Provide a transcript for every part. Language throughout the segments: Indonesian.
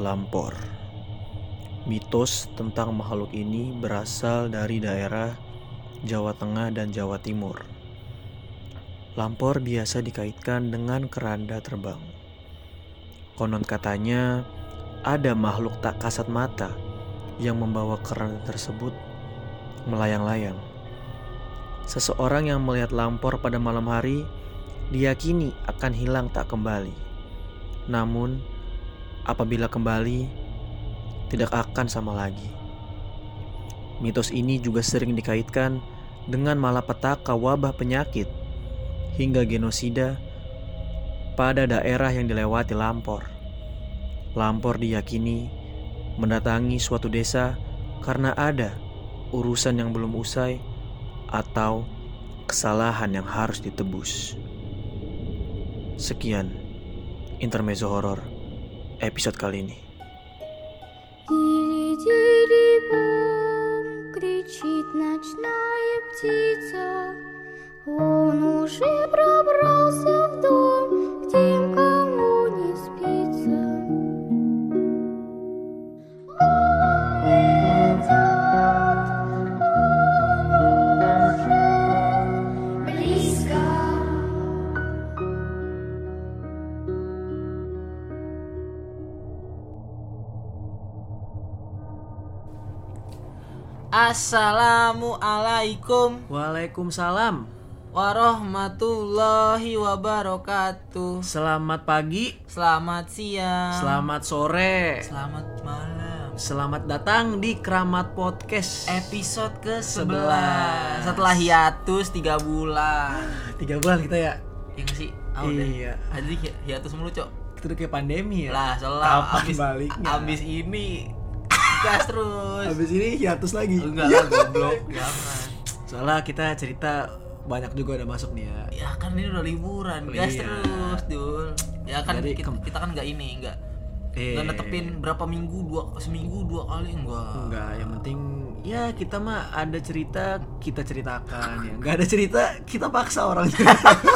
Lampor Mitos tentang makhluk ini berasal dari daerah Jawa Tengah dan Jawa Timur. Lampor biasa dikaitkan dengan keranda terbang. Konon katanya ada makhluk tak kasat mata yang membawa keranda tersebut melayang-layang. Seseorang yang melihat lampor pada malam hari diyakini akan hilang tak kembali. Namun, apabila kembali, tidak akan sama lagi. Mitos ini juga sering dikaitkan dengan malapetaka wabah penyakit hingga genosida pada daerah yang dilewati Lampor. Lampor diyakini mendatangi suatu desa karena ada urusan yang belum usai atau kesalahan yang harus ditebus. Sekian intermezzo horor episode kali ini. Кричит ночная птица. Он уже пробрался в Assalamualaikum Waalaikumsalam. warahmatullahi wabarakatuh. Selamat pagi, Selamat siang. selamat sore, Selamat malam. selamat datang di Keramat Podcast. Episode ke-11 Sebelas. Setelah hiatus 3 bulan. Tiga bulan kita ya. Ya nggak sih? Udah. Iya. Jadi hi- hiatus mulu, Cok. Kita udah kayak pandemi ya. Lah, soalnya abis, baliknya? abis ini gas terus. Habis ini hiatus lagi. Enggak lah, goblok. Jangan. Soalnya kita cerita banyak juga udah masuk nih ya. Ya kan ini udah liburan, gas Iya. terus, Dul. Ya kan Jadi kita, kita kan nggak ini, nggak Eh, nggak netepin berapa minggu dua seminggu dua kali enggak Enggak, yang penting ya kita mah ada cerita kita ceritakan ya. Enggak ada cerita kita paksa orang cerita.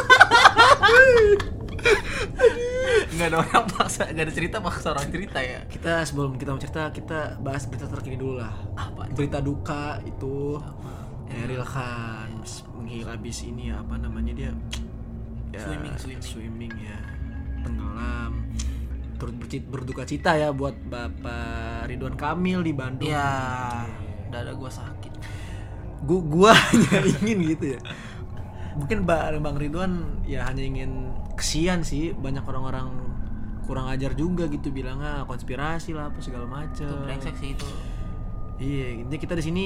nggak ada orang paksa nggak ada cerita paksa orang cerita ya? Kita sebelum kita mau cerita kita bahas berita terkini dulu lah. apa Berita duka itu. Eril Khan menghil habis ini ya apa namanya dia? Ya, Swimming, swimming. swimming ya. Tenggelam. Turut berduka cita ya buat Bapak Ridwan Kamil di Bandung. ya dada gua sakit. Gu gua hanya ingin gitu ya. Mungkin Mbak Bang Ridwan ya hanya ingin kesian sih banyak orang-orang kurang ajar juga gitu bilangnya konspirasi lah apa segala macam itu brengsek sih itu iya intinya kita di sini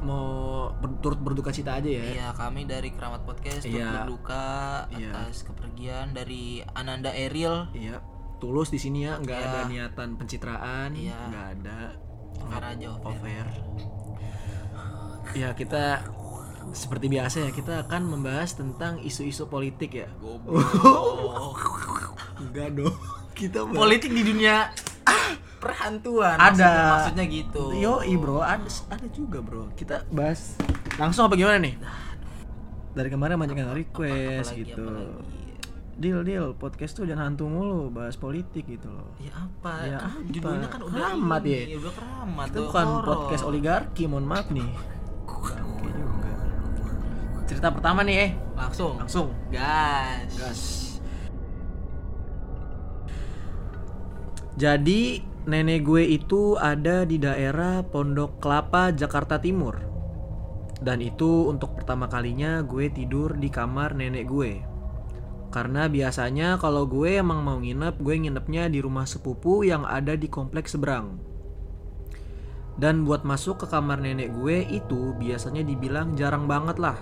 mau ber- turut berduka cita aja ya iya kami dari keramat podcast turut Iya. berduka Iya. atas kepergian dari Ananda Eril iya tulus di sini ya nggak Iya. ada niatan pencitraan Iya. nggak ada Over aja, over. over ya kita seperti biasa ya kita akan membahas tentang isu-isu politik ya enggak dong kita bahas- politik di dunia perhantuan Ada. maksudnya, maksudnya gitu Yo, bro, ada ada juga bro. Kita bahas langsung apa gimana nih? Dari kemarin banyak yang request apalagi, gitu. apalagi. Deal deal podcast tuh jangan hantu mulu bahas politik gitu loh. ya apa Ya kan apa? judulnya kan udah Keramat ya? udah keramat Itu bukan podcast oligarki, mohon maaf nih. Cerita pertama nih eh, langsung langsung gas gas. Jadi nenek gue itu ada di daerah Pondok Kelapa, Jakarta Timur. Dan itu untuk pertama kalinya gue tidur di kamar nenek gue. Karena biasanya kalau gue emang mau nginep, gue nginepnya di rumah sepupu yang ada di kompleks seberang. Dan buat masuk ke kamar nenek gue itu biasanya dibilang jarang banget lah.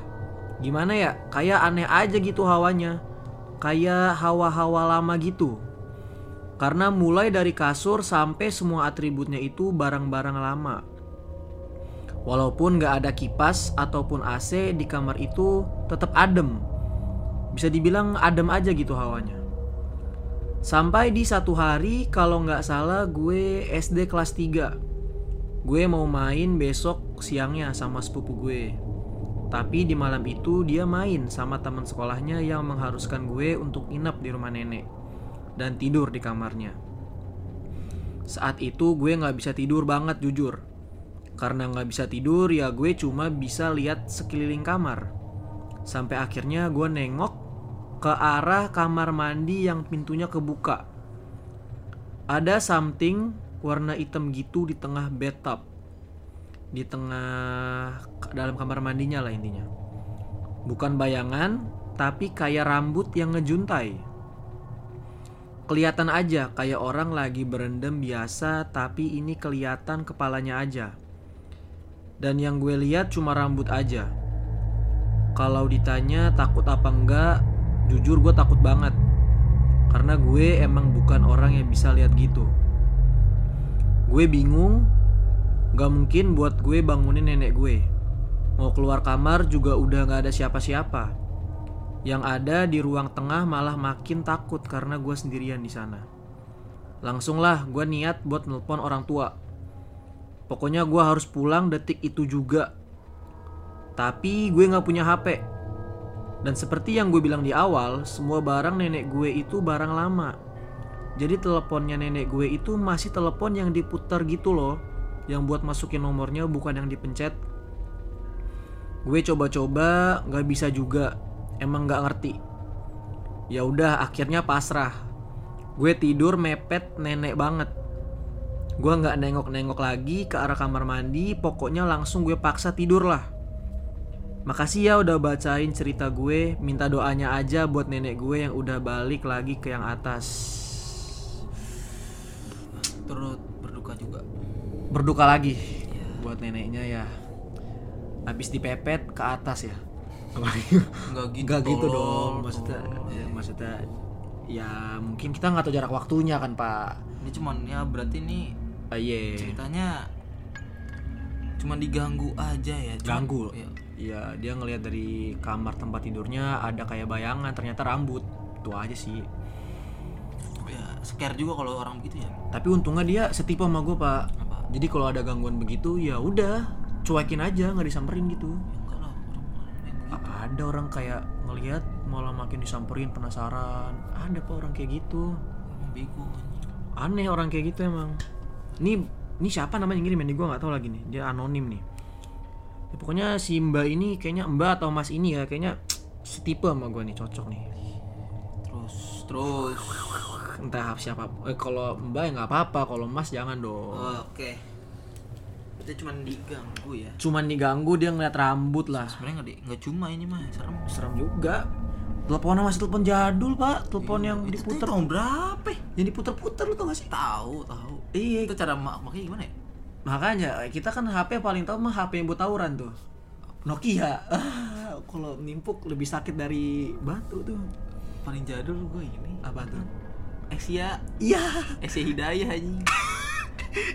Gimana ya? Kayak aneh aja gitu hawanya. Kayak hawa-hawa lama gitu. Karena mulai dari kasur sampai semua atributnya itu barang-barang lama. Walaupun gak ada kipas ataupun AC di kamar itu tetap adem. Bisa dibilang adem aja gitu hawanya. Sampai di satu hari kalau nggak salah gue SD kelas 3. Gue mau main besok siangnya sama sepupu gue. Tapi di malam itu dia main sama teman sekolahnya yang mengharuskan gue untuk inap di rumah nenek dan tidur di kamarnya. Saat itu gue nggak bisa tidur banget jujur. Karena nggak bisa tidur ya gue cuma bisa lihat sekeliling kamar. Sampai akhirnya gue nengok ke arah kamar mandi yang pintunya kebuka. Ada something warna hitam gitu di tengah bathtub. Di tengah dalam kamar mandinya lah intinya. Bukan bayangan, tapi kayak rambut yang ngejuntai. Kelihatan aja kayak orang lagi berendam biasa, tapi ini kelihatan kepalanya aja. Dan yang gue lihat cuma rambut aja. Kalau ditanya takut apa enggak, jujur gue takut banget. Karena gue emang bukan orang yang bisa lihat gitu. Gue bingung, gak mungkin buat gue bangunin nenek gue. Mau keluar kamar juga udah gak ada siapa-siapa. Yang ada di ruang tengah malah makin takut karena gue sendirian di sana. Langsunglah gue niat buat nelpon orang tua. Pokoknya gue harus pulang detik itu juga. Tapi gue gak punya HP. Dan seperti yang gue bilang di awal, semua barang nenek gue itu barang lama. Jadi teleponnya nenek gue itu masih telepon yang diputar gitu loh. Yang buat masukin nomornya bukan yang dipencet. Gue coba-coba nggak bisa juga. Emang nggak ngerti. Ya udah akhirnya pasrah. Gue tidur mepet nenek banget. Gue nggak nengok-nengok lagi ke arah kamar mandi. Pokoknya langsung gue paksa tidur lah. Makasih ya udah bacain cerita gue. Minta doanya aja buat nenek gue yang udah balik lagi ke yang atas. Juga. Berduka lagi buat neneknya ya. Habis dipepet ke atas ya. Enggak gitu. Gak gitu tolol, dong. Maksudnya, tolol. ya, maksudnya ya mungkin kita nggak tahu jarak waktunya kan pak. Ini cuman ya berarti ini Ah, Iya. ceritanya cuman diganggu aja ya. Cuman- Ganggu. Ya, Iya dia ngelihat dari kamar tempat tidurnya ada kayak bayangan ternyata rambut. Itu aja sih. ya scare juga kalau orang begitu ya. Tapi untungnya dia setipe sama gue pak. Apa? Jadi kalau ada gangguan begitu ya udah cuekin aja nggak disamperin gitu. Ya lah Ada orang kayak ngelihat malah makin disamperin penasaran. Ada pak orang kayak gitu. Bego. Aneh orang kayak gitu emang. Ini ini siapa namanya yang ngirim ini gue nggak tahu lagi nih. Dia anonim nih. Ya, pokoknya si Mbak ini kayaknya Mbak atau Mas ini ya kayaknya setipe sama gue nih cocok nih. Terus terus Entah siapa. Eh, kalau Mbak ya nggak apa-apa. Kalau Mas jangan dong. Oke. Itu cuman diganggu ya. Cuman diganggu dia ngeliat rambut lah. Sebenarnya nggak di nggak cuma ini mah serem. Serem juga. Teleponnya masih telepon jadul pak. Telepon yang Itu diputer. tahun berapa? ya? Yang diputer-puter lu tau gak sih? Tahu tahu. Iya. Itu cara mak makanya gimana ya? Makanya kita kan HP paling tahu mah HP yang buat tawuran tuh. Nokia. Ah, kalau nimpuk lebih sakit dari batu tuh. Paling jadul gue ini. Apa tuh? Asia, Iya. Asia Hidayah anjing.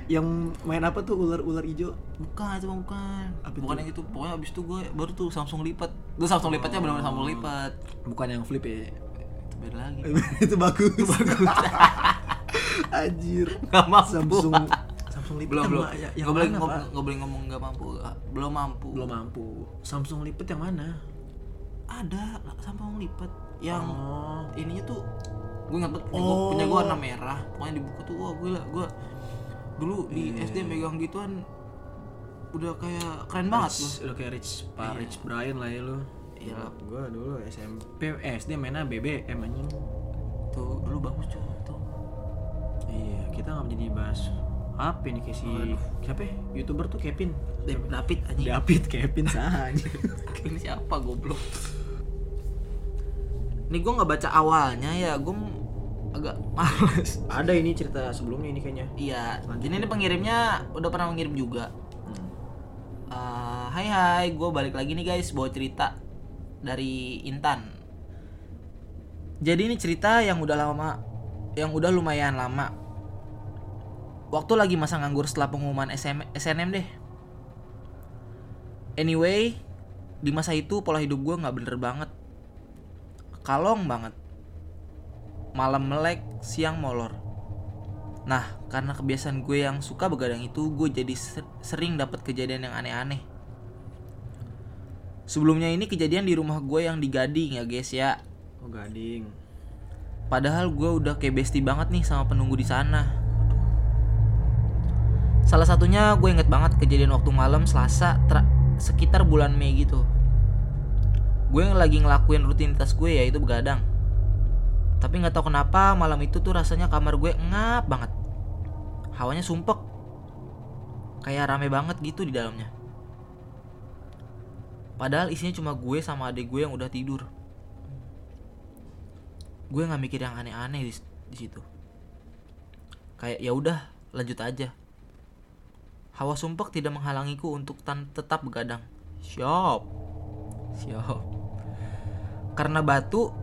Yang main apa tuh ular-ular hijau? Bukan, itu bukan. Apa bukan itu? yang itu. Pokoknya abis itu gue baru tuh Samsung lipat. Itu Samsung lipatnya benar Samsung lipat. Bukan yang flip ya. Itu beda lagi. itu bagus. bagus. Anjir. Gak mampu. Samsung Samsung lipat belum yang belum. ya- yang Nggak boleh mana, ngom- Pak? nggak boleh ngomong nggak mampu. Belum mampu. Belum mampu. Samsung lipat yang mana? Ada Samsung lipat yang Oh. ininya tuh gue ingat banget punya, Oh. gua, punya gua warna merah pokoknya dibuka tuh wah gue lah gue dulu di Iya, SD megang gituan udah kayak keren banget Rich, loh Udah kayak Rich, Pak Iya. Rich Brian lah ya lu. Iya lah. Gua dulu SMP, eh, SD mainnya BBM anjing. tuh dulu bagus cuy tuh Iya, kita nggak jadi bahas apa nih kayak si siapa ya? youtuber tuh Kevin David David anjing David Kevin sah anjing. ini siapa goblok ini gue nggak baca awalnya ya gue agak males. Ada ini cerita sebelumnya ini kayaknya. Iya ini nih pengirimnya udah pernah mengirim juga. Eh, hai hai gue balik lagi nih guys bawa cerita dari Intan. Jadi ini cerita yang udah lama yang udah lumayan lama. Waktu lagi masa nganggur setelah pengumuman SM, SNM deh. Anyway di masa itu pola hidup gue nggak bener banget. Kalong banget malam melek siang molor Nah, karena kebiasaan gue yang suka begadang itu, gue jadi ser- sering dapat kejadian yang aneh-aneh. Sebelumnya ini kejadian di rumah gue yang di Gading ya guys ya. oh gading Padahal gue udah kayak bestie banget nih sama penunggu di sana. Salah satunya gue inget banget kejadian waktu malam Selasa sekitar bulan Mei gitu. Gue lagi ngelakuin rutinitas gue yaitu begadang. Tapi nggak tahu kenapa malam itu tuh rasanya kamar gue ngap banget. Hawanya sumpek. Kayak rame banget gitu di dalamnya. Padahal isinya cuma gue sama adik gue yang udah tidur. Gue nggak mikir yang aneh-aneh di, di situ. Kayak ya udah, lanjut aja. Hawa sumpek tidak menghalangiku untuk tan- tetap begadang. Siap. Siap. Karena batu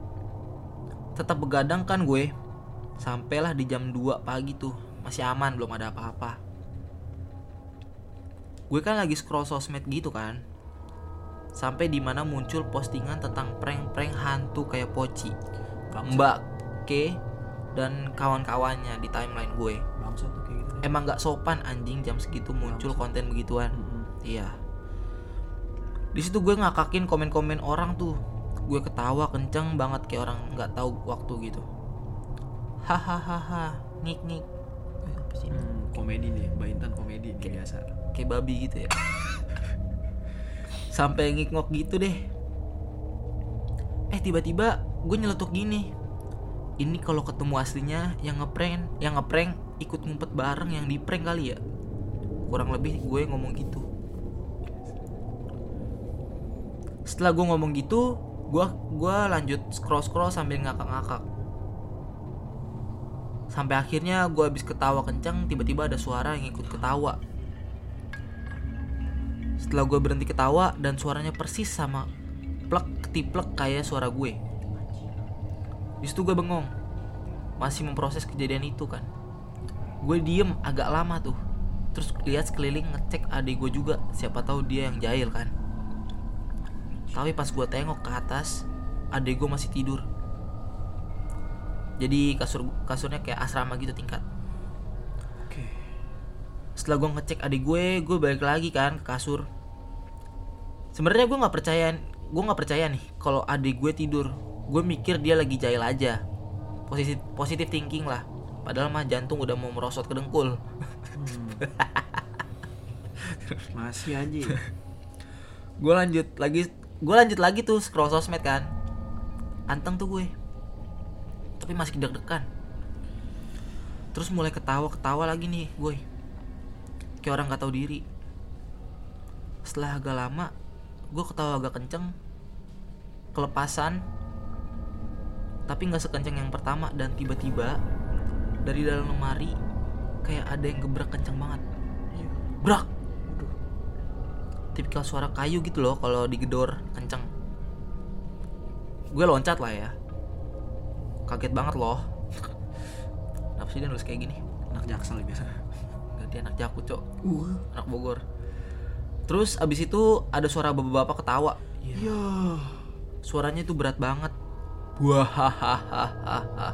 tetap begadang kan gue. Sampailah di jam 2 pagi tuh. Masih aman, belum ada apa-apa. Gue kan lagi scroll sosmed gitu kan. Sampai di mana muncul postingan tentang prank-prank hantu kayak Poci, Mbak K dan kawan-kawannya di timeline gue. Kayak gitu. Emang gak sopan anjing jam segitu muncul konten begituan. Iya. Di situ gue ngakakin komen-komen orang tuh. Gue ketawa kenceng banget kayak orang nggak tahu waktu gitu. Hahaha, ngik ngik. Eh, apa sih? ini? Hmm, komedi nih, Mbak Intan komedi nih biasa. Kayak babi gitu ya. Sampai ngik ngok gitu deh. Eh tiba-tiba gue nyeletuk gini. Ini kalau ketemu aslinya yang ngeprank, yang ngeprank ikut ngumpet bareng yang di prank kali ya. Kurang lebih gue ngomong gitu. Setelah gue ngomong gitu, gue gua lanjut scroll scroll sambil ngakak-ngakak. Sampai akhirnya gue habis ketawa kencang, tiba-tiba ada suara yang ikut ketawa. Setelah gue berhenti ketawa dan suaranya persis sama plek ketiplek kayak suara gue. Situ gue bengong, masih memproses kejadian itu kan. Gue diem agak lama tuh, terus lihat sekeliling ngecek adik gue juga, siapa tahu dia yang jahil kan. Tapi pas gue tengok ke atas, adik gue masih tidur. Jadi kasur kasurnya kayak asrama gitu tingkat. Oke. Setelah gue ngecek adik gue, gue balik lagi kan ke kasur. Sebenarnya gue nggak percaya, gue nggak percaya nih kalau adik gue tidur. Gue mikir dia lagi jahil aja. Positif positif thinking lah. Padahal mah jantung udah mau merosot ke dengkul. Masih aja. ya? gue lanjut lagi, gue lanjut lagi tuh scroll sosmed kan. Anteng tuh gue. Tapi masih deg-degan. Terus mulai ketawa-ketawa lagi nih gue. Kayak orang gak tahu diri. Setelah agak lama, gue ketawa agak kenceng. Kelepasan. Tapi gak sekenceng yang pertama dan tiba-tiba dari dalam lemari kayak ada yang gebrak kenceng banget. Brak. Tipikal suara kayu gitu loh kalau digedor kenceng. Gue loncat lah ya. Kaget banget loh. Kenapa sih dia nulis kayak gini? Anak jaksel biasa. Ganti anak jaku cok Uh. Anak Bogor Terus abis itu ada suara bapak-bapak ketawa Iya. Suaranya itu berat banget Wahahaha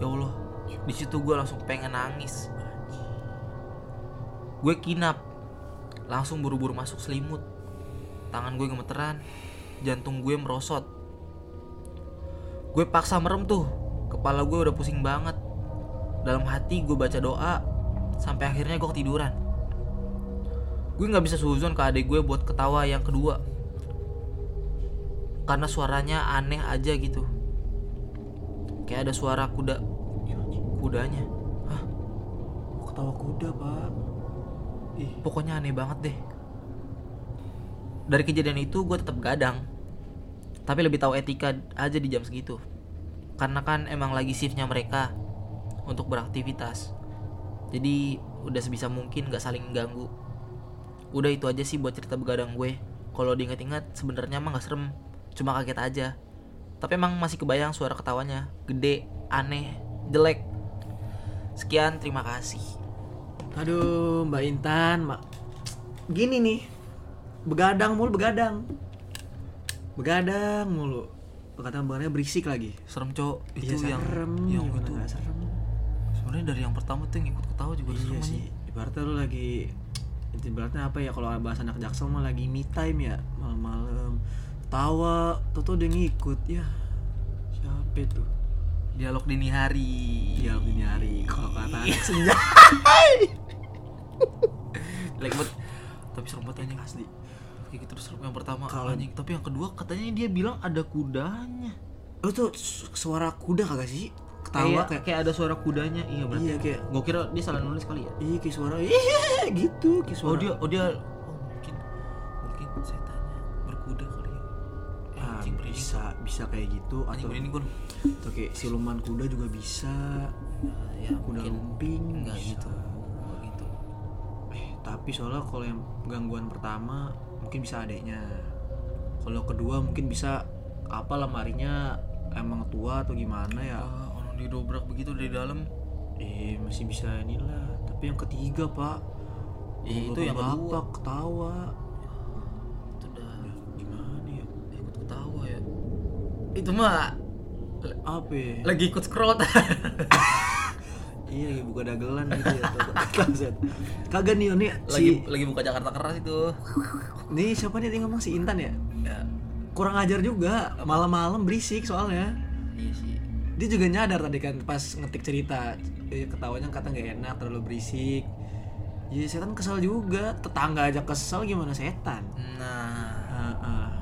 Ya Allah di situ gue langsung pengen nangis Gue kinap Langsung buru-buru masuk selimut. Tangan gue gemeteran Jantung gue merosot. Gue paksa merem tuh Kepala gue udah pusing banget. Dalam hati gue baca doa Sampai akhirnya gue ketiduran. Gue gak bisa suzon ke adik gue buat ketawa yang kedua. Karena suaranya aneh aja gitu. Kayak ada suara kuda Kudanya. Hah? Ketawa kuda, Pak. Pokoknya aneh banget deh. Dari kejadian itu gue tetap gadang. Tapi lebih tahu etika aja di jam segitu. Karena kan emang lagi shiftnya mereka Untuk beraktivitas. Jadi udah sebisa mungkin gak saling ganggu. Udah itu aja sih buat cerita begadang gue. Kalau diinget-inget sebenarnya emang gak serem. Cuma kaget aja. Tapi emang masih kebayang suara ketawanya. Gede, aneh, jelek. Sekian, terima kasih Aduh, Mbak Intan, Mak. Gini nih. Begadang mulu, begadang. Begadang mulu. Begadang begadang berisik lagi. Serem cok Iya, Itu yang serem, Yang gimana itu serem. Sebenarnya dari yang pertama tuh yang ikut ketawa juga Iya sih. Ibaratnya lu lagi ibaratnya apa ya kalau bahasa anak jaksel mah lagi me time ya malam-malam tawa tuh dia ngikut ya siapa itu Dialog dini hari dia ini hari kalau kata anak senja banget. Tapi serem banget anjing. Asli. Kayak gitu serem. Yang pertama Kalau- anjing. Tapi yang kedua katanya dia bilang ada kudanya. Lu tuh su- suara kuda kagak sih? Ketawa kayak, kayak kayak ada suara kudanya. Iya berarti Iya, kayak- gue kira dia salah nulis kali ya. Iya kayak suara iya gitu kayak suara oh dia oh dia oh mungkin mungkin setannya berkuda kali ya. Eh, Ah, anjing bisa bisa kayak gitu anjing atau, merinding gue atau kayak siluman kuda juga bisa. Ya kuda mungkin lumping enggak bisa. gitu tapi soalnya kalau yang gangguan pertama mungkin bisa adeknya. Kalau kedua mungkin bisa apa lemarinya emang tua atau gimana ya? Ah, orang didobrak begitu dari dalam. Eh masih bisa inilah. Tapi yang ketiga pak Eh, itu yang bapak ketawa. Itu udah gimana ya? Ikut ketawa ya? Itu mah apa ya? lagi ikut scroll iya lagi buka dagelan gitu ya kagak nih nih lagi si lagi buka Jakarta keras itu. Nih siapa nih yang ngomong? Si Intan ya? Ya. Kurang ajar juga malam-malam berisik soalnya. Iya sih. Dia juga nyadar tadi kan pas ngetik cerita eh, ketawanya kata nggak enak terlalu berisik. Ya setan kesel juga. Tetangga aja kesel gimana setan? Nah. Ah, ah.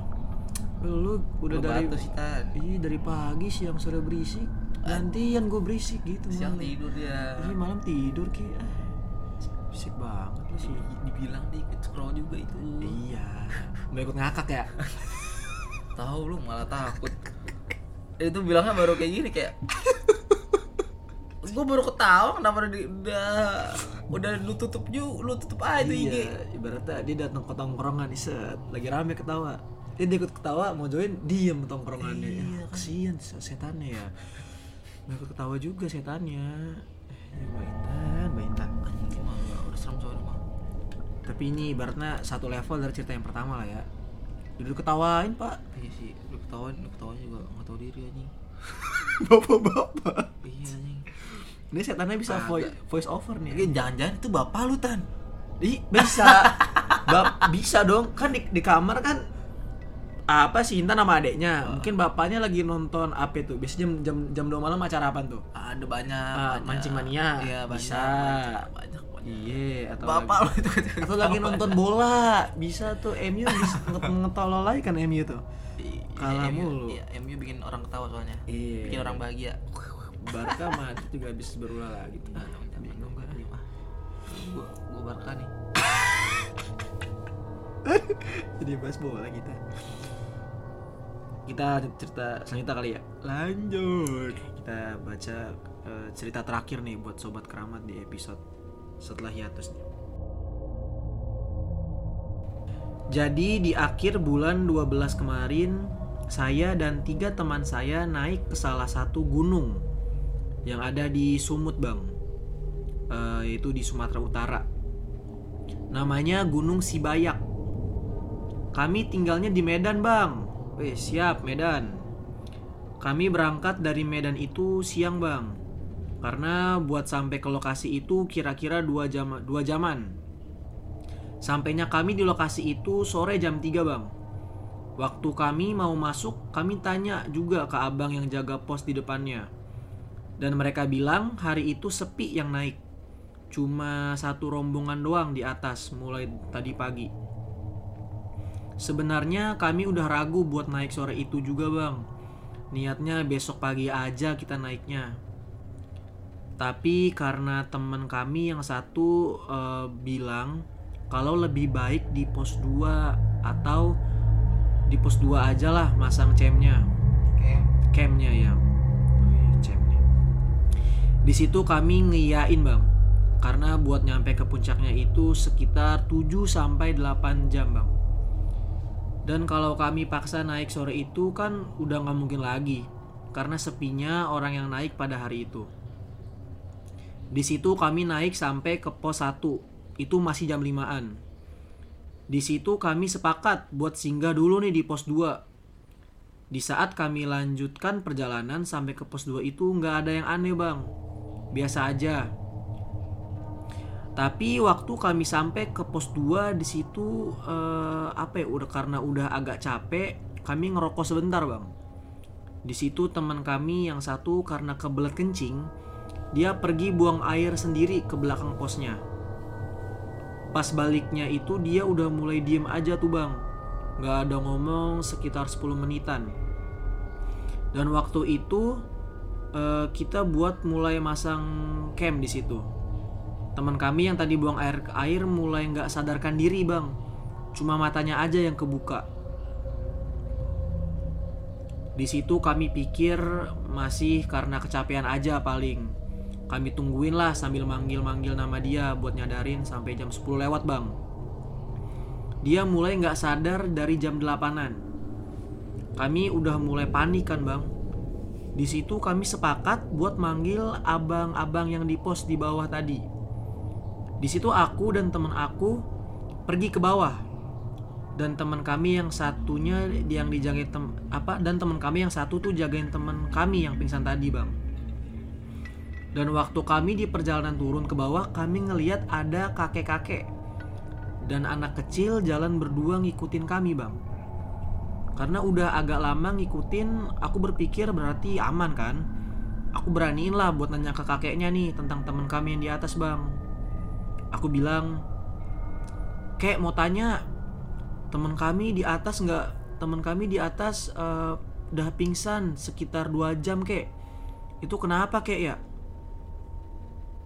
lu udah dari batu sih Iya dari pagi siang sore berisik gantian gue berisik gitu siang malam. tidur dia. Iya malam tidur ki. Ah, berisik banget lu sih. Dibilang dia ikut scroll juga itu. Iya. Nggak ikut ngakak ya? Tahu lu malah takut. Itu bilangnya baru kayak gini kayak gue baru ketawa kenapa di, udah udah lu tutup juga lu tutup aja tuh IG iya ibaratnya dia datang ke tongkrongan nih set. Lagi rame ketawa. Dia dia ikut ketawa mau join diem tongkrongannya. Iya, ya, setannya ya ikut ketawa juga setannya. Ya Mbak Intan Mbak Intan anjing udah serem soalnya mah tapi ini ibaratnya satu level dari cerita yang pertama lah ya. Udah ketawain pak. Iya sih lu ketawain lu ketawain juga. Nggak tahu diri anjing. Bapak-bapak. Iya anjing. Ini setannya bisa Kagak. voice, voice over nih Ini jangan-jangan itu bapak lu tan. Ih, bisa. Bap, bisa dong. Kan di, di kamar kan apa sih Intan sama adeknya. Mungkin bapaknya lagi nonton apa itu? Biasanya jam jam jam 2 malam acara apa tuh? ada banyak, Ah, banyak. mancing mania. iya banyak Bisa. banyak banyak, banyak. Iya, atau bapak lagi, itu atau lagi nonton bola. Bisa tuh MU bisa nge- ngetololai kan MU tuh. Kalah MU, mulu. iya, MU bikin orang ketawa soalnya Iya. bikin orang bahagia Barca Madrid juga habis berulah lagi tuh. Nah, jangan dong gak nih mah gua gua Barca nih Jadi bahas bola kita. Kita cerita selanjutnya kali ya. Lanjut. Kita baca eh, cerita terakhir nih buat sobat keramat di episode setelah hiatus nih. Jadi di akhir bulan 12 kemarin saya dan tiga teman saya naik ke salah satu gunung yang ada di Sumut Bang, Eh, yaitu di Sumatera Utara. Namanya Gunung Sibayak. Kami tinggalnya di Medan, Bang. Weh, siap Medan. Kami berangkat dari Medan itu siang, Bang. Karena buat sampai ke lokasi itu kira-kira 2 jam 2 jaman. Sampainya kami di lokasi itu sore jam 3, Bang. Waktu kami mau masuk, kami tanya juga ke abang yang jaga pos di depannya. Dan mereka bilang hari itu sepi yang naik. Cuma satu rombongan doang di atas mulai tadi pagi. Sebenarnya kami udah ragu buat naik sore itu juga bang. Niatnya besok pagi aja kita naiknya. Tapi karena temen kami yang satu eh, bilang kalau lebih baik di pos 2 atau di pos 2 aja lah masang camnya. Camnya ya. Oh iya. Di situ kami ngiyain bang. Karena buat nyampe ke puncaknya itu sekitar 7 sampai 8 jam bang. Dan kalau kami paksa naik sore itu kan udah nggak mungkin lagi karena sepinya orang yang naik pada hari itu. Di situ kami naik sampai ke pos 1. Itu masih jam 5-an. Di situ kami sepakat buat singgah dulu nih di pos 2. Di saat kami lanjutkan perjalanan sampai ke pos 2 itu nggak ada yang aneh bang. Biasa aja. Tapi waktu kami sampai ke pos 2 di situ eh, apa ya udah karena udah agak capek, kami ngerokok sebentar, Bang. Di situ teman kami yang satu karena kebelet kencing, dia pergi buang air sendiri ke belakang posnya. pas baliknya itu dia udah mulai diem aja tuh bang nggak ada ngomong sekitar 10 menitan dan waktu itu eh, kita buat mulai masang camp di situ teman kami yang tadi buang air ke air mulai nggak sadarkan diri bang cuma matanya aja yang kebuka di situ kami pikir masih karena kecapean aja paling. Kami tungguin lah sambil manggil-manggil nama dia buat nyadarin sampai jam 10 lewat bang. Dia mulai nggak sadar dari jam 8-an. Kami udah mulai panik kan bang. Di situ kami sepakat buat manggil abang-abang yang di pos di bawah tadi. Di situ aku dan temen aku pergi ke bawah. Dan teman kami yang satunya yang dijagain tem apa dan teman kami yang satu tuh jagain teman kami yang pingsan tadi bang. Dan waktu kami di perjalanan turun ke bawah kami ngeliat ada kakek-kakek dan anak kecil jalan berdua ngikutin kami bang. Karena udah agak lama ngikutin aku berpikir berarti aman kan? Aku beraniin lah buat nanya ke kakeknya nih tentang teman kami yang di atas bang aku bilang kek mau tanya teman kami di atas nggak? Teman kami di atas eh, udah pingsan sekitar dua jam kek. Itu kenapa kek ya?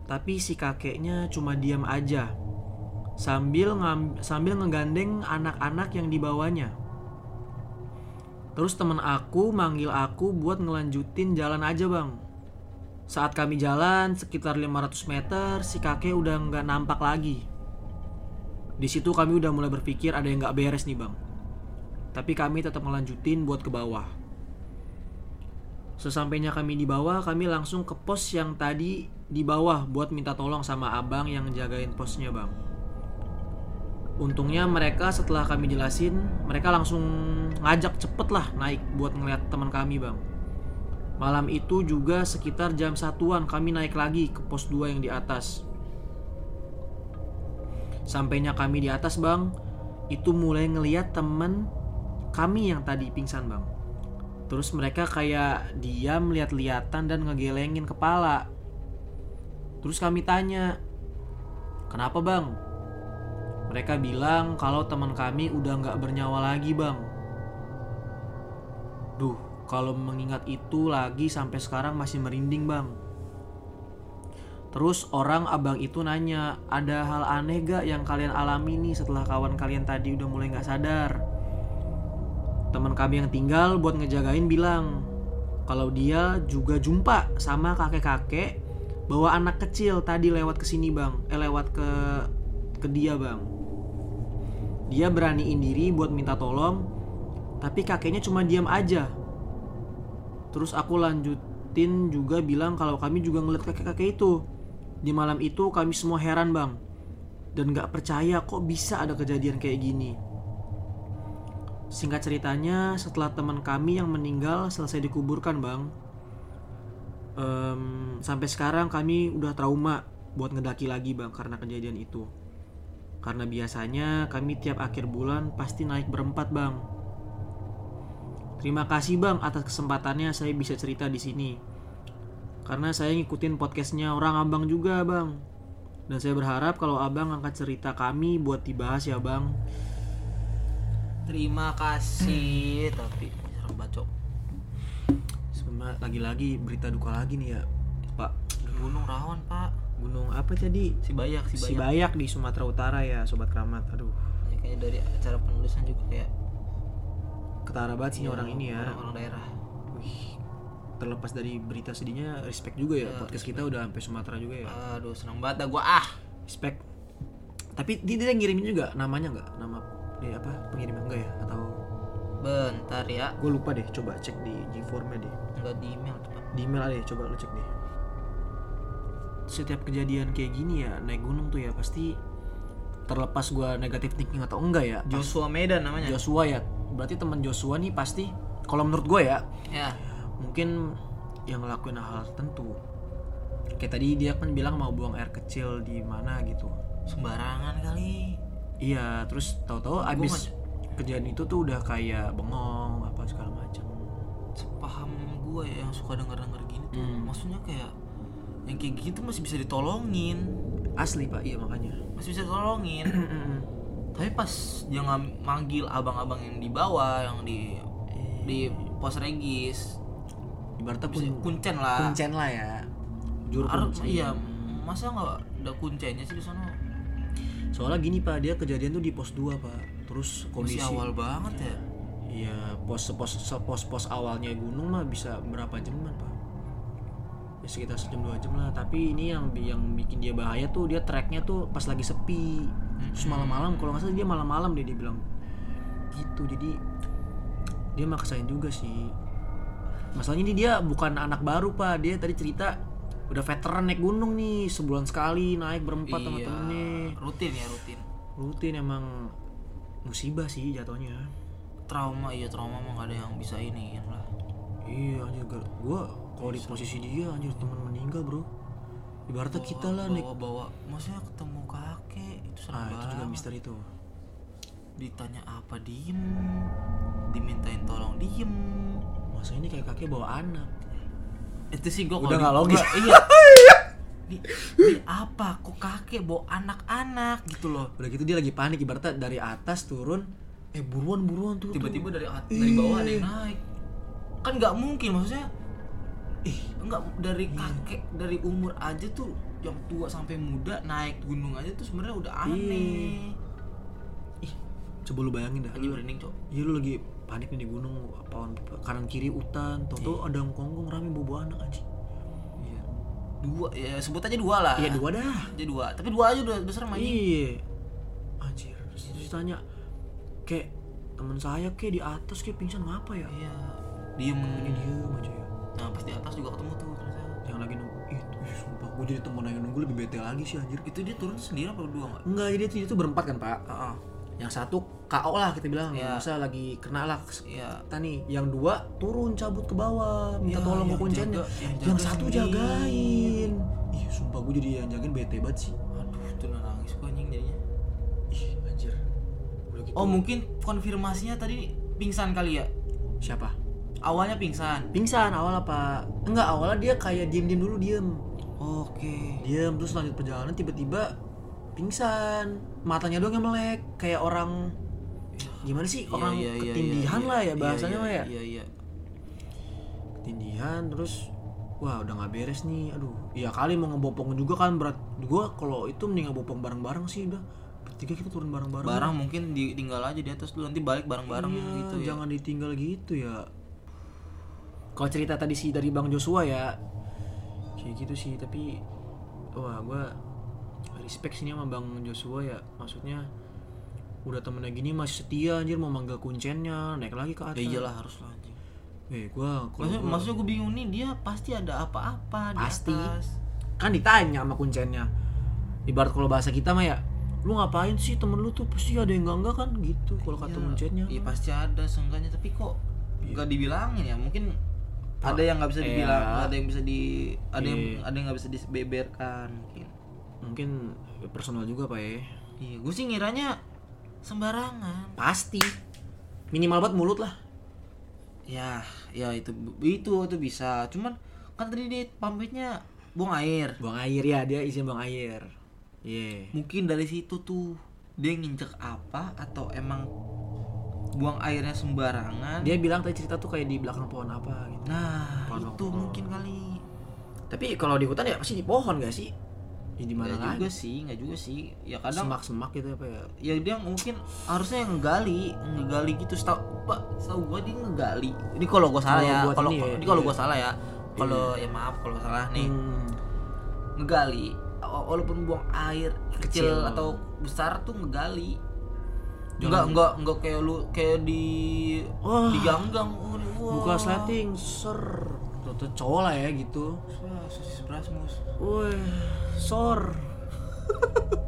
Tapi si kakeknya cuma diam aja sambil ngam- sambil ngegandeng anak-anak yang dibawanya. Terus teman aku manggil aku buat ngelanjutin jalan aja bang saat kami jalan sekitar 500 meter si kakek udah nggak nampak lagi di situ kami udah mulai berpikir ada yang nggak beres nih bang. Tapi kami tetap ngelanjutin buat ke bawah. Sesampainya kami di bawah, kami langsung ke pos yang tadi di bawah buat minta tolong sama abang yang jagain posnya bang. Untungnya mereka setelah kami jelasin, mereka langsung ngajak cepet lah naik buat ngeliat teman kami bang. Malam itu juga sekitar jam satuan kami naik lagi ke pos 2 yang di atas. Sampainya kami di atas bang, itu mulai ngeliat temen kami yang tadi pingsan bang. Terus mereka kayak diam lihat-lihatan dan ngegelengin kepala. Terus kami tanya, kenapa bang? Mereka bilang kalau teman kami udah nggak bernyawa lagi bang. Duh, kalau mengingat itu lagi sampai sekarang masih merinding bang. Terus orang abang itu nanya, ada hal aneh gak yang kalian alami nih setelah kawan kalian tadi udah mulai gak sadar? Teman kami yang tinggal buat ngejagain bilang, kalau dia juga jumpa sama kakek-kakek bawa anak kecil tadi lewat ke sini bang, eh lewat ke ke dia bang. Dia beraniin diri buat minta tolong, tapi kakeknya cuma diam aja. Terus aku lanjutin juga bilang kalau kami juga ngeliat kakek-kakek itu. Di malam itu kami semua heran bang. Dan gak percaya kok bisa ada kejadian kayak gini. Singkat ceritanya setelah teman kami yang meninggal selesai dikuburkan bang em, Sampai sekarang kami udah trauma buat ngedaki lagi bang karena kejadian itu. Karena biasanya kami tiap akhir bulan pasti naik berempat bang Terima kasih bang atas kesempatannya saya bisa cerita di sini. Karena saya ngikutin podcastnya orang abang juga bang. Dan saya berharap kalau abang angkat cerita kami buat dibahas ya bang. Terima kasih tapi serem bacok. sebenarnya lagi-lagi berita duka lagi nih ya pak. Gunung Rawan pak. gunung apa tadi? Si Bayak si si Bayak. Bayak di Sumatera Utara ya sobat keramat. Aduh. Ya, kayaknya dari acara penulisan juga kayak ketara banget sih iya, orang ini ya. Orang-orang daerah. Wih, terlepas dari berita sedihnya respect juga ya Ya, podcast kita udah sampai Sumatera juga ya. Aduh seneng banget dah gua. Ah. respect. Tapi dia, dia ngirimin juga namanya nggak? Nama dia apa? Pengiriman enggak ya? Atau? Bentar ya. gue lupa deh coba cek di G-formnya deh. Enggak di email pak. di email aja coba lo cek deh. Setiap kejadian kayak gini ya naik gunung tuh ya pasti terlepas gua negatif thinking atau enggak ya Joshua Medan namanya. Joshua ya berarti teman Joshua nih pasti kalau menurut gue ya Ya. mungkin yang ngelakuin hal tertentu kayak tadi dia kan bilang mau buang air kecil di mana gitu Sembarangan kali. iya terus tahu-tahu abis kejadian itu tuh udah kayak bengong apa segala macam Sepaham gue ya yang suka denger-denger gini tuh. Hmm. Maksudnya kayak yang kayak gitu masih bisa ditolongin. asli pak iya makanya masih bisa tolongin tapi pas dia nggak manggil abang-abang yang di bawah yang di di pos regis ibaratnya kun, kuncen lah kuncen lah ya juru kunci iya masa nggak ada kuncennya sih di sana soalnya gini pak dia kejadian tuh di pos 2 pak terus kondisi kondisi awal banget ya Iya, pos pos pos pos awalnya gunung mah bisa berapa jaman pak? Ya sekitar sejam dua jam lah. Tapi ini yang yang bikin dia bahaya tuh dia treknya tuh pas lagi sepi. Terus malam-malam kalau nggak salah dia malam-malam dia dibilang gitu. Jadi dia maksain juga sih. Masalahnya ini dia bukan anak baru pak. Dia tadi cerita udah veteran naik gunung nih sebulan sekali naik berempat sama Iya, temennya. rutin ya rutin Rutin emang musibah sih jatuhnya. trauma iya trauma gak ada yang bisa ini lah Iya anjir gua kalau di posisi dia anjir teman meninggal bro ibaratnya kita lah naik bawa bawa maksudnya ketemu kakek itu serem ah itu juga banget. misteri tuh. Ditanya apa diem. Dimintain tolong diem. Masa ini kayak kakek bawa anak. Itu sih gua Udah nggak logis. iya. Di, di apa? Kok kakek bawa anak-anak? Gitu loh. Udah gitu dia lagi panik ibaratnya dari atas turun eh buruan buruan tuh. Tiba-tiba dari at- dari bawah ada yang naik. Kan nggak mungkin maksudnya. Ih. Nggak dari kakek dari umur aja tuh yang tua sampai muda naik gunung aja tuh sebenarnya udah aneh. Ih. Coba lu bayangin dah. Lu, merinding cok. Iya lu lagi panik nih di gunung pohon kanan kiri hutan tau tuh ada yang konggong rame bobo anak anjing. Iya. Dua ya sebut aja dua lah. Iya dua dah. Aja dua. Tapi dua aja udah besar anjing. Iya. Anjir terus terus ditanya kayak teman saya kayak di atas kayak pingsan ngapa ya? Iya. Diem. ini diem aja ya. Nah pas di atas juga ketemu tuh ternyata yang lagi nunggu itu ih, gue jadi temen yang nunggu lebih bete lagi sih anjir. Itu dia turun sendiri apa berdua nggak enggak jadi itu, itu berempat kan pak? Heeh. yang satu KO lah kita bilang. Iya. masa lagi kena lah. Kita nih yang dua turun cabut ke bawah minta Iya, tolong ke yang kuncennya jaga- yang yang, satu sendiri. jagain. Ih sumpah gue jadi yang jagain bete banget sih. Aduh itu nangis gua anjing jadinya. Ih anjir. Udah gitu. Oh mungkin konfirmasinya tadi pingsan kali ya? Siapa? Awalnya pingsan. Pingsan awal apa enggak awalnya dia kayak diem diem dulu diem oke. Diem terus lanjut perjalanan tiba-tiba pingsan. Matanya doang yang melek kayak orang gimana sih orang Iya, iya, iya, ketindihan iya, lah ya iya, bahasanya iya, mah ya. iya iya. Ketindihan terus wah udah nggak beres nih. Aduh iya kali mau ngebopong juga kan berat. Gua kalau itu mending ngebopong bareng-bareng sih udah. Bertiga kita turun bareng-bareng. Barang mungkin ditinggal aja di atas dulu nanti balik bareng-bareng Iya, gitu ya. jangan ditinggal gitu ya. Kalau cerita tadi sih dari bang Joshua ya kayak gitu sih tapi wah gua respect sini sama bang Joshua ya. Maksudnya udah temennya gini masih setia anjir mau manggil kuncennya naik lagi ke atas. Ya iyalah harus lah anjing eh gua kalau maksudnya, gua- maksudnya gue bingung nih dia pasti ada apa-apa di Pasti. atas. Kan ditanya sama kuncennya. Ibarat kalau bahasa kita mah ya lu ngapain sih temen lu tuh? Pasti ada yang enggak enggak kan? Gitu kalau kata Iya, kuncennya. Iya pasti ada seenggaknya. Tapi kok nggak dibilangin ya? Mungkin ada yang nggak bisa iya. dibilang ada yang bisa di ada yang Iya. ada yang nggak bisa dibeberkan mungkin. Mungkin personal juga pak ya. Iya gue sih ngiranya sembarangan. Pasti. Minimal buat mulut lah. Ya ya itu itu itu bisa. Cuman kan tadi dia pamitnya buang air. Buang air ya. Dia izin buang air. Iya. Mungkin dari situ tuh dia nginjek apa atau emang buang airnya sembarangan. Dia bilang tadi cerita tuh kayak di belakang pohon apa gitu. Nah Pohon- itu pohon. mungkin kali. Tapi kalau di hutan ya pasti di pohon gak sih? Ya di mana lagi juga sih nggak juga sih. Ya kadang semak semak gitu apa ya? Ya dia mungkin harusnya yang ngegali ngegali gitu. Setahu pak setahu gua dia ngegali. Ini kalau gua salah Kalau ya buat kalau ini ya, ini kalau iya. gua salah ya. Kalau ya maaf kalau salah nih. Hmm, ngegali. Wa- walaupun buang air kecil, Kecil. atau besar tuh ngegali enggak enggak enggak kayak lu kayak di Wah. di ganggang. Wah. buka sleting. ser. Tuh, cowok lah ya gitu. Sosis brasmus woi sor.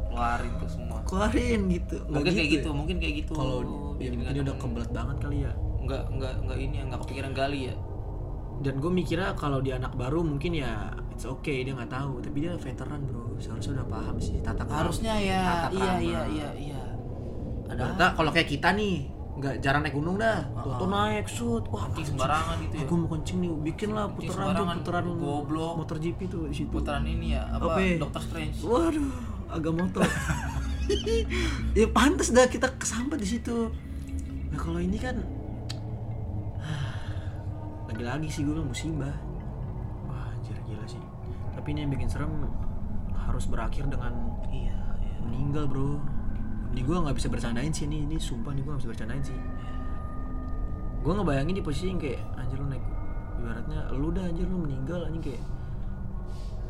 Keluarin tuh semua. Keluarin gitu. Nggak mungkin kayak ya? gitu mungkin kayak gitu. Kalau ya mungkin udah kebelet banget kali ya. Enggak enggak enggak ini ya enggak kepikiran gali ya. Dan gue mikirnya kalau dia anak baru mungkin ya it's okay dia nggak tahu. Tapi dia veteran bro. Seharusnya udah paham sih tata krama. harusnya ya Tata iya iya iya iya ada Berarti kalau kayak kita nih nggak jarang naik gunung dah. Foto naik shoot wah kencing sembarangan gitu ya. Gue mau kencing nih bikin lah putaran tuh putaran Goblok. motor GP tuh di situ. Putaran ini ya apa Apa? Doctor Strange. Waduh agak motor. Ya pantas dah kita kesambat di situ. Nah kalau ini kan lagi-lagi sih gue bilang musibah wah anjir gila sih. Tapi ini yang bikin serem harus berakhir dengan iya iya meninggal bro ini gue nggak bisa bercandain sih. Ini ini sumpah nih gue nggak bisa bercandain sih. Gue ngebayangin di posisi yang kayak anjir lu naik ibaratnya lu dah anjir lu meninggal anjing kayak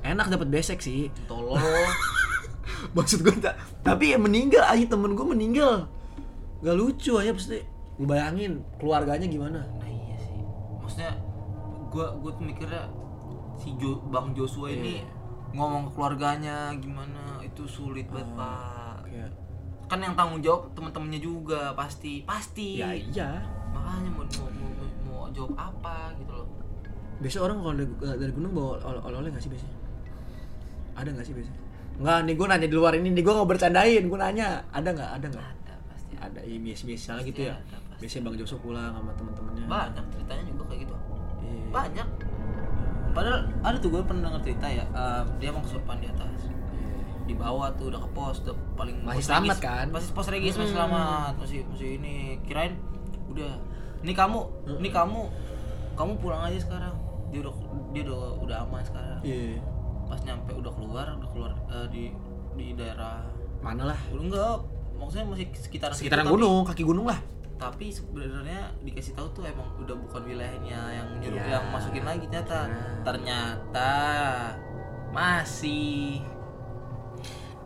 enak dapat besek sih. Tolong maksud gue tak tapi ya meninggal aja temen gue meninggal. Gak lucu aja pasti. Lu bayangin keluarganya gimana. Nah iya sih. Maksudnya gua gua tuh mikirnya si jo, bang Joshua ini Iya. ngomong ke keluarganya gimana itu sulit banget pak. kayak kan yang tanggung jawab teman-temannya juga pasti pasti. Ya iya. Makanya mau, mau, mau, mau- mau jawab apa gitu loh. Biasa orang kalau dari, dari gunung bawa ol- oleh-oleh gak sih biasanya? Ada gak sih biasanya? Enggak, nih gue nanya di luar ini, nih gue gak bercandain, gue nanya. Ada nggak? Ada nggak? ada pasti Ada, iya biasa biasanya gitu ya. ada, pasti. Biasanya Bang Joso pulang sama temen-temennya banyak ceritanya juga kayak gitu. Iya. banyak. Padahal ada tuh gue pernah denger cerita ya eh, dia mau kesurupan di atas. Di bawah tuh udah ke pos udah paling Masih selamat regis. kan? masih pos regis masih Hmm. selamat masih masih ini kirain udah ini kamu ini kamu kamu pulang aja sekarang dia udah dia udah udah aman sekarang Iya pas nyampe udah keluar udah keluar eh, di di daerah Mana lah? udah enggak maksudnya masih sekitaran situ, Sekitaran tapi- gunung, kaki gunung lah tapi sebenarnya dikasih tahu tuh emang udah bukan wilayahnya yang nyuruh Iya. yang masukin lagi ternyata Iya. ternyata masih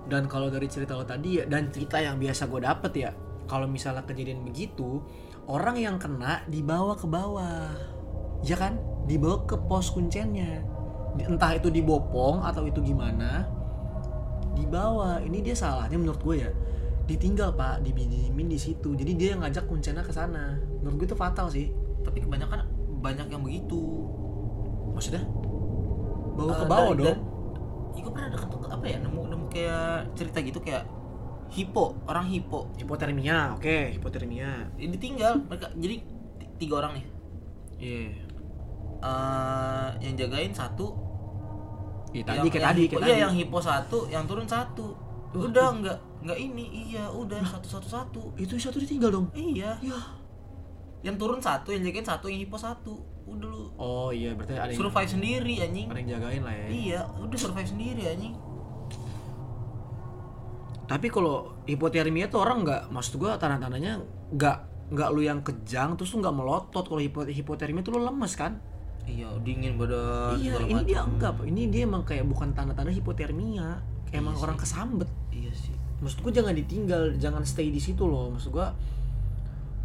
Dan kalau dari cerita lo tadi ya, dan cerita yang biasa gue dapet ya, kalau misalnya kejadian begitu, orang yang kena dibawa ke bawah, ya kan? Dibawa ke pos kuncennya, entah itu dibopong atau itu gimana, dibawa. Ini dia salahnya menurut gue ya, ditinggal pak, dibinjemin di situ. Jadi dia yang ngajak kuncennya ke sana. Menurut gue itu fatal sih. tapi kebanyakan banyak yang begitu Maksudnya? Bawa ke Eh, bawah dari- dong. Iya, gue pernah deket apa ya nemu nemu kayak cerita gitu kayak hipo orang hipo Hipotermia, oke, hipotermia. Dia ditinggal mereka jadi ti- tiga orang nih Iya. Eh, yang jagain satu yang- tadi kayak yang tadi hipo, kayak iya tadi. yang hipo satu yang turun satu Tuh, udah nggak nggak ini iya udah satu satu satu Itu satu ditinggal dong. iya Ya. yang turun satu yang jagain satu yang hipo satu udah lu Oh iya berarti ada yang survive sendiri anjing ada yang jagain lah ya. iya udah survive sendiri anjing Tapi kalau hipotermia tuh orang nggak, maksud gua tanda-tandanya nggak nggak lu yang kejang terus lu nggak melotot kalau hipo, hipotermia tuh lu lemes kan? iya dingin badan iya, ini dia macam. enggak, Pak. ini dia emang kayak bukan tanda-tanda hipotermia, kayak emang Iya orang sih. kesambet. iya sih Maksud gua jangan ditinggal, jangan stay di situ loh. Maksud gua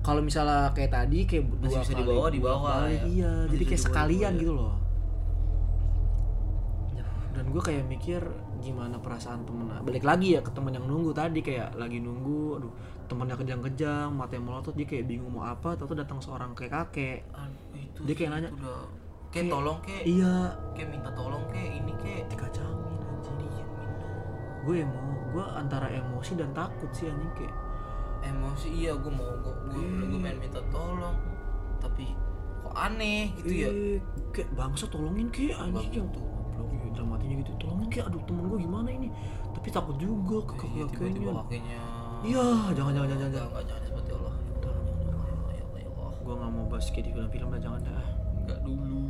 kalau misalnya kayak tadi kayak Masih dua bisa kali dibawa, dibawa, bolak-balik, ya. iya. Masih jadi kayak sekalian dibawa, gitu loh. Ya. dan gue kayak mikir gimana perasaan temen balik lagi ya ke temen yang nunggu tadi kayak lagi nunggu aduh temennya kejang-kejang matanya melotot dia kayak bingung mau apa atau datang seorang kayak kakek. Aduh, itu Dia kayak nanya, itu udah kayak kayak- tolong kayak iya. kayak minta tolong kayak ini kayak dikacangin Iya, gue emo gue antara emosi dan takut sih anjing kayak emosi iya gue mau gue gue gue main minta tolong tapi kok aneh gitu ya "Eh, kayak bangsa tolongin kayak anjing gitu. ya, dalam hatinya gitu tolongin kayak aduh temen gue gimana ini tapi takut juga ke Iya, kakeknya tiba-tiba kakeknya iya jangan jangan jangan jangan, jangan seperti Allah ya ya ya ya gue nggak mau bahas kayak di film-film lah jangan dah enggak dulu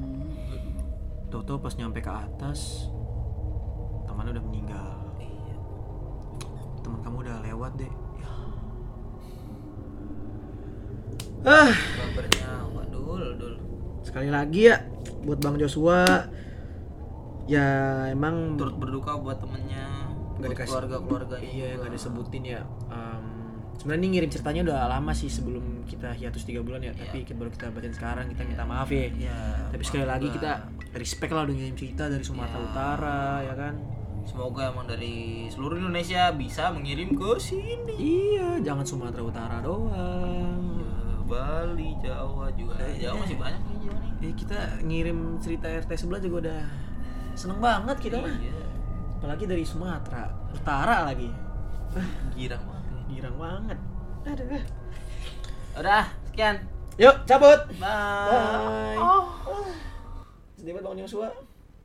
Toto pas nyampe ke atas temannya udah meninggal iya teman kamu udah lewat deh ya. Ah. Waduh dul sekali lagi ya buat bang Joshua. Ya emang turut berduka buat temennya Nggak buat dikasih- keluarga keluarganya iya nggak disebutin ya. Em, sebenarnya ini ngirim ceritanya udah lama sih sebelum kita hiatus tiga bulan ya. Tapi kita baru kita bacain sekarang kita minta maaf ya. Iya, tapi sekali lagi juga. kita respect lah udah ngirim cerita dari Sumatera Ya. Utara ya kan? Semoga emang dari seluruh Indonesia bisa mengirim ke sini. Iya jangan Sumatera Utara doang Bali Jawa juga Eh, Jawa masih banyak. Nih Jawa nih Eh, kita ngirim cerita RT sebelah juga udah seneng banget kita mah. Iya. Apalagi dari Sumatera Utara lagi. Girang banget girang banget. Aduh. Udah sekian. Yuk cabut. Bye. Bye. Sedih banget bang Joshua